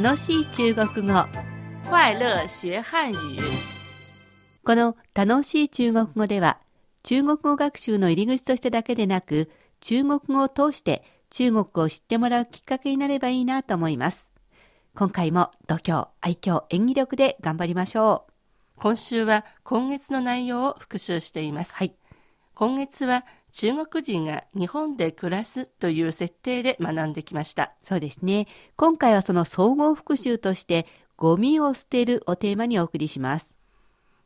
楽しい中国語快乐学汉语。この楽しい中国語では中国語学習の入り口としてだけでなく中国語を通して中国を知ってもらうきっかけになればいいなと思います。今回も度胸、愛嬌、演技力で頑張りましょう。今週は今月の内容を復習しています。はい。今月は中国人が日本で暮らすという設定で学んできました。そうですね。今回はその総合復習としてゴミを捨てるをテーマにお送りします。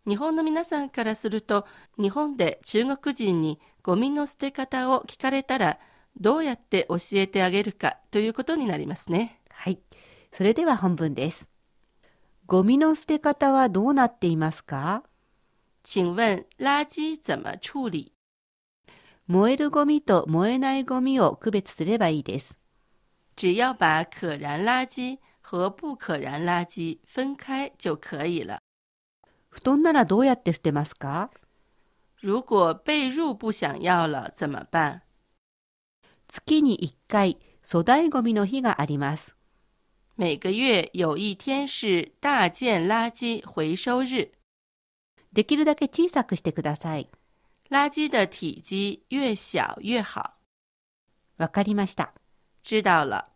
日本の皆さんからすると、日本で中国人にゴミの捨て方を聞かれたら、どうやって教えてあげるかということになりますね。はい。それでは本文です。ゴミの捨て方はどうなっていますか？请问垃圾怎么处理？燃えるゴミと燃えないゴミを区別すればいいです。只要把可燃垃圾和不可燃垃圾分开就可以了。布団ならどうやって捨てますか？如果被褥不想要了怎么办？月に1回粗大ゴミの日があります。每个月有一天是大件垃圾回收日，できるだけ小さくしてください。垃圾的体积越小越好。わかりました。知道了。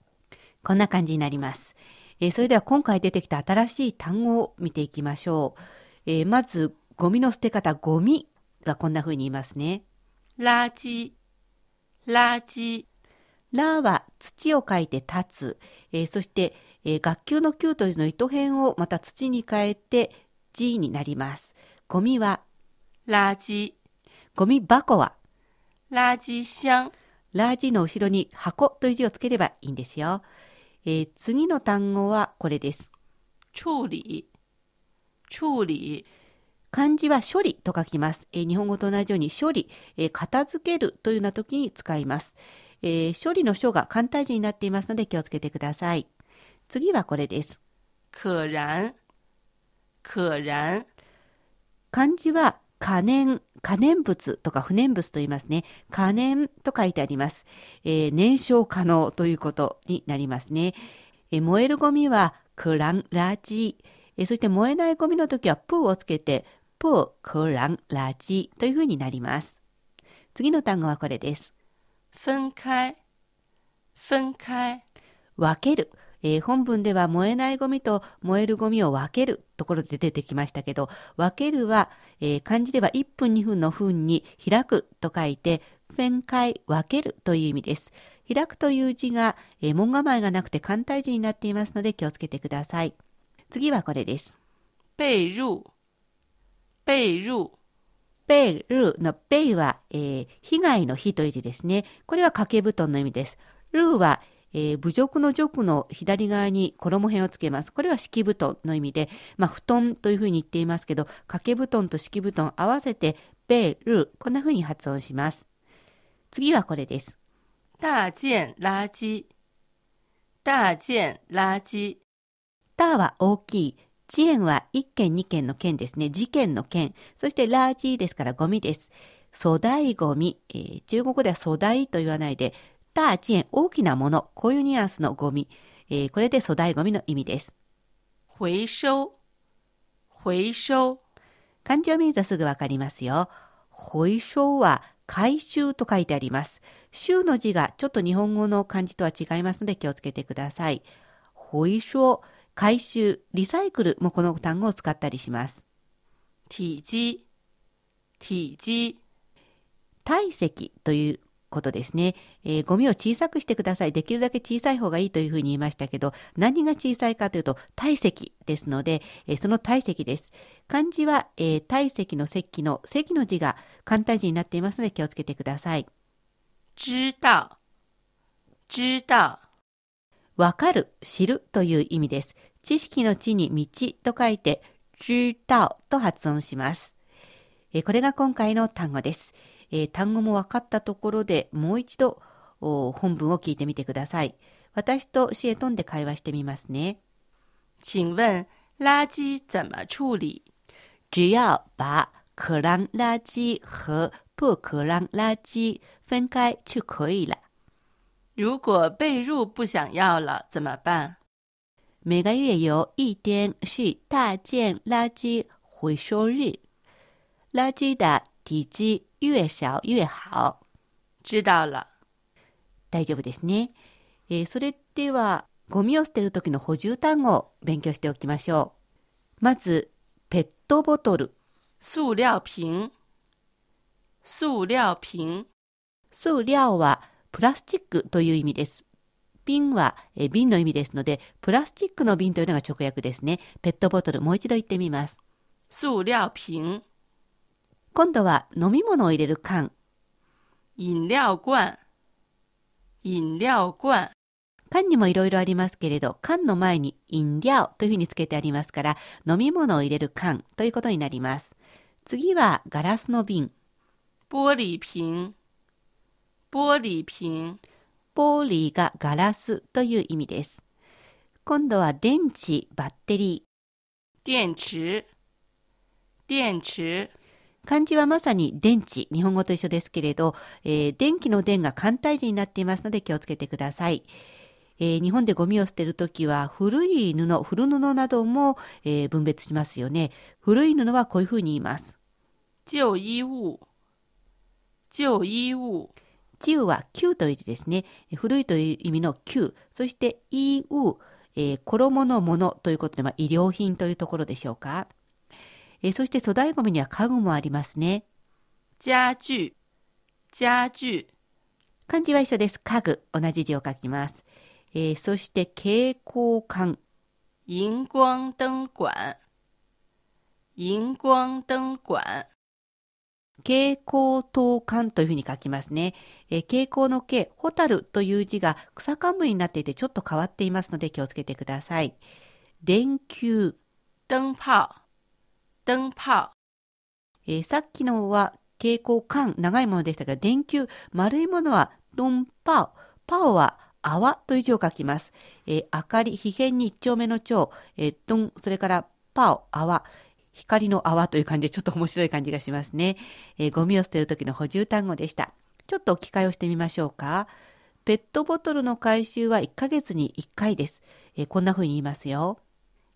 こんな感じになります。えーそれでは今回出てきた新しい単語を見ていきましょう。えーまず、ゴミの捨て方、ゴミはこんな風に言いますね。垃圾，垃圾，ラは土を書いて立つ。えーそして、えー学級の級という字の糸辺をまた土に変えて字になります。ゴミは、垃圾，ゴミ箱は、垃圾箱，ラージの後ろに箱という字をつければいいんですよ。えー次の単語はこれです。处理，处理，漢字は処理と書きます。えー日本語と同じように処理、えー片付けるというような時に使います。えー処理の書が簡体字になっていますので気をつけてください。次はこれです。可燃，可燃，漢字は可燃、可燃物とか不燃物と言いますね。可燃と書いてあります。えー燃焼可能ということになりますね。えー燃えるゴミはクランラジえーそして燃えないゴミの時はプーをつけてプークランラジというふうになります。次の単語はこれです。分开，分開。分ける。えー本文では燃えないゴミと燃えるゴミを分けるところで出てきましたけど、分けるは、えー漢字では1分2分の分に開くと書いて、分解、分けるという意味です。開くという字が、えー門構えがなくて簡体字になっていますので気をつけてください。次はこれです。被褥，被褥，ベルのベイは、えー被害の日という字ですね。これは掛け布団の意味です。ルーは、えー侮辱の辱の左側に衣辺をつけます。これは敷布団の意味で、まあ、布団というふうに言っていますけど、掛け布団と敷布団合わせて、ベル、こんなふうに発音します。次はこれです。大件垃圾，大件垃圾，ターは大きい。遅延は1件2件の件ですね。事件の件。そしてラージですからゴミです。粗大ゴミ。えー中国語では粗大と言わないで、大遅延、大きなもの。こういうニュアンスのゴミ。えーこれで粗大ゴミの意味です。回收，回收，漢字を見るとすぐわかりますよ。回収は回収と書いてあります。収の字がちょっと日本語の漢字とは違いますので気をつけてください。回収、回収、リサイクルもこの単語を使ったりします。体積，体積，体積ということですね、えーゴミを小さくしてください。できるだけ小さい方がいいというふうに言いましたけど、何が小さいかというと体積ですので、えーその体積です。漢字は、えー体積の積の積の字が簡体字になっていますので気をつけてください。知道，知道，わかる、知るという意味です。知識の地に道と書いて、知道と発音します。えーこれが今回の単語です。えー単語も分かったところでもう一度お本文を聞いてみてください。私とシエトンで会話してみますね。请问垃圾怎么处理？只要把可燃垃圾和不可燃垃圾分开就可以了。如果被褥不想要了怎么办？每个月有一天是大件垃圾回收日，垃圾的体积越少越好。知道了。大丈夫ですね。えーそれでは、ゴミを捨てる時の補充単語を勉強しておきましょう。まず、ペットボトル。塑料瓶，塑料瓶，塑料はプラスチックという意味です。瓶はえー瓶の意味ですので、プラスチックの瓶というのが直訳ですね。ペットボトル、もう一度言ってみます。塑料瓶，今度は飲み物を入れる缶。饮料罐，饮料罐，缶にもいろいろありますけれど、缶の前に飲料というふうにつけてありますから、飲み物を入れる缶ということになります。次はガラスの瓶。玻璃瓶，玻璃瓶，玻璃がガラスという意味です。今度は電池、バッテリー。电池，电池，漢字はまさに電池、日本語と一緒ですけれど、えー電気の電が簡体字になっていますので気をつけてください。えー日本でゴミを捨てるときは古い布、古布なども、えー分別しますよね。古い布はこういうふうに言います。旧衣物，旧衣物，旧は旧という字ですね。古いという意味の旧。そして、衣う、えー衣のものということで、まあ、衣料品というところでしょうか。えーそして粗大ゴミには家具もありますね。家具，家具，漢字は一緒です。家具。同じ字を書きます。えーそして、蛍光管。荧光灯管，荧光灯管，蛍光灯管というふうに書きますね。えー蛍光の蛍、ホタルという字が草冠になっていてちょっと変わっていますので気をつけてください。電球。灯泡，灯泡，えーさっきのは蛍光管、長いものでしたが、電球、丸いものはドンパオ。パオは泡という字を書きます。えー明かり、皮変に一丁目の蝶、えードン、それからパオ、泡。光の泡という感じでちょっと面白い感じがしますね。えーゴミを捨てる時の補充単語でした。ちょっと置き換えをしてみましょうか。ペットボトルの回収は1ヶ月に1回です。えーこんな風に言いますよ。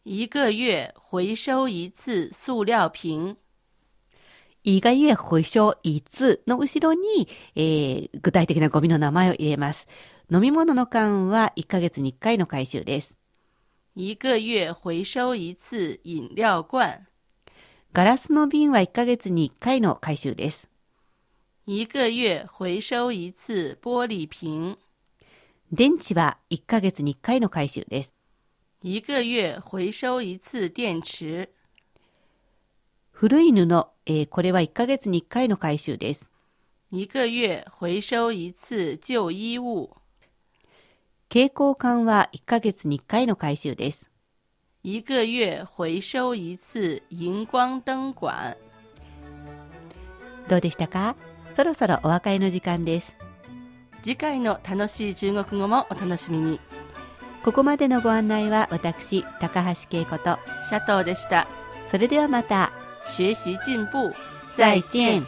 一个月回收一次塑料瓶。いがゆえ保証いつの後ろに、えー具体的なゴミの名前を入れます。飲み物の缶は1ヶ月に1回の回収です。一个月回收一次饮料罐。ガラスの瓶は1ヶ月に1回の回収です。一个月回收一次玻璃瓶。電池は1ヶ月に1回の回収です。一个月回收一次电池。古い布、えーこれは1ヶ月に1回の回収です。一个月回收一次旧衣物。蛍光管は1ヶ月に1回の回収です。一个月回收一次荧光灯管。どうでしたか？そろそろお別れの時間です。次回の楽しい中国語もお楽しみに。ここまでのご案内は私、高橋恵子と、シャトーでした。それではまた。学習進步。再见。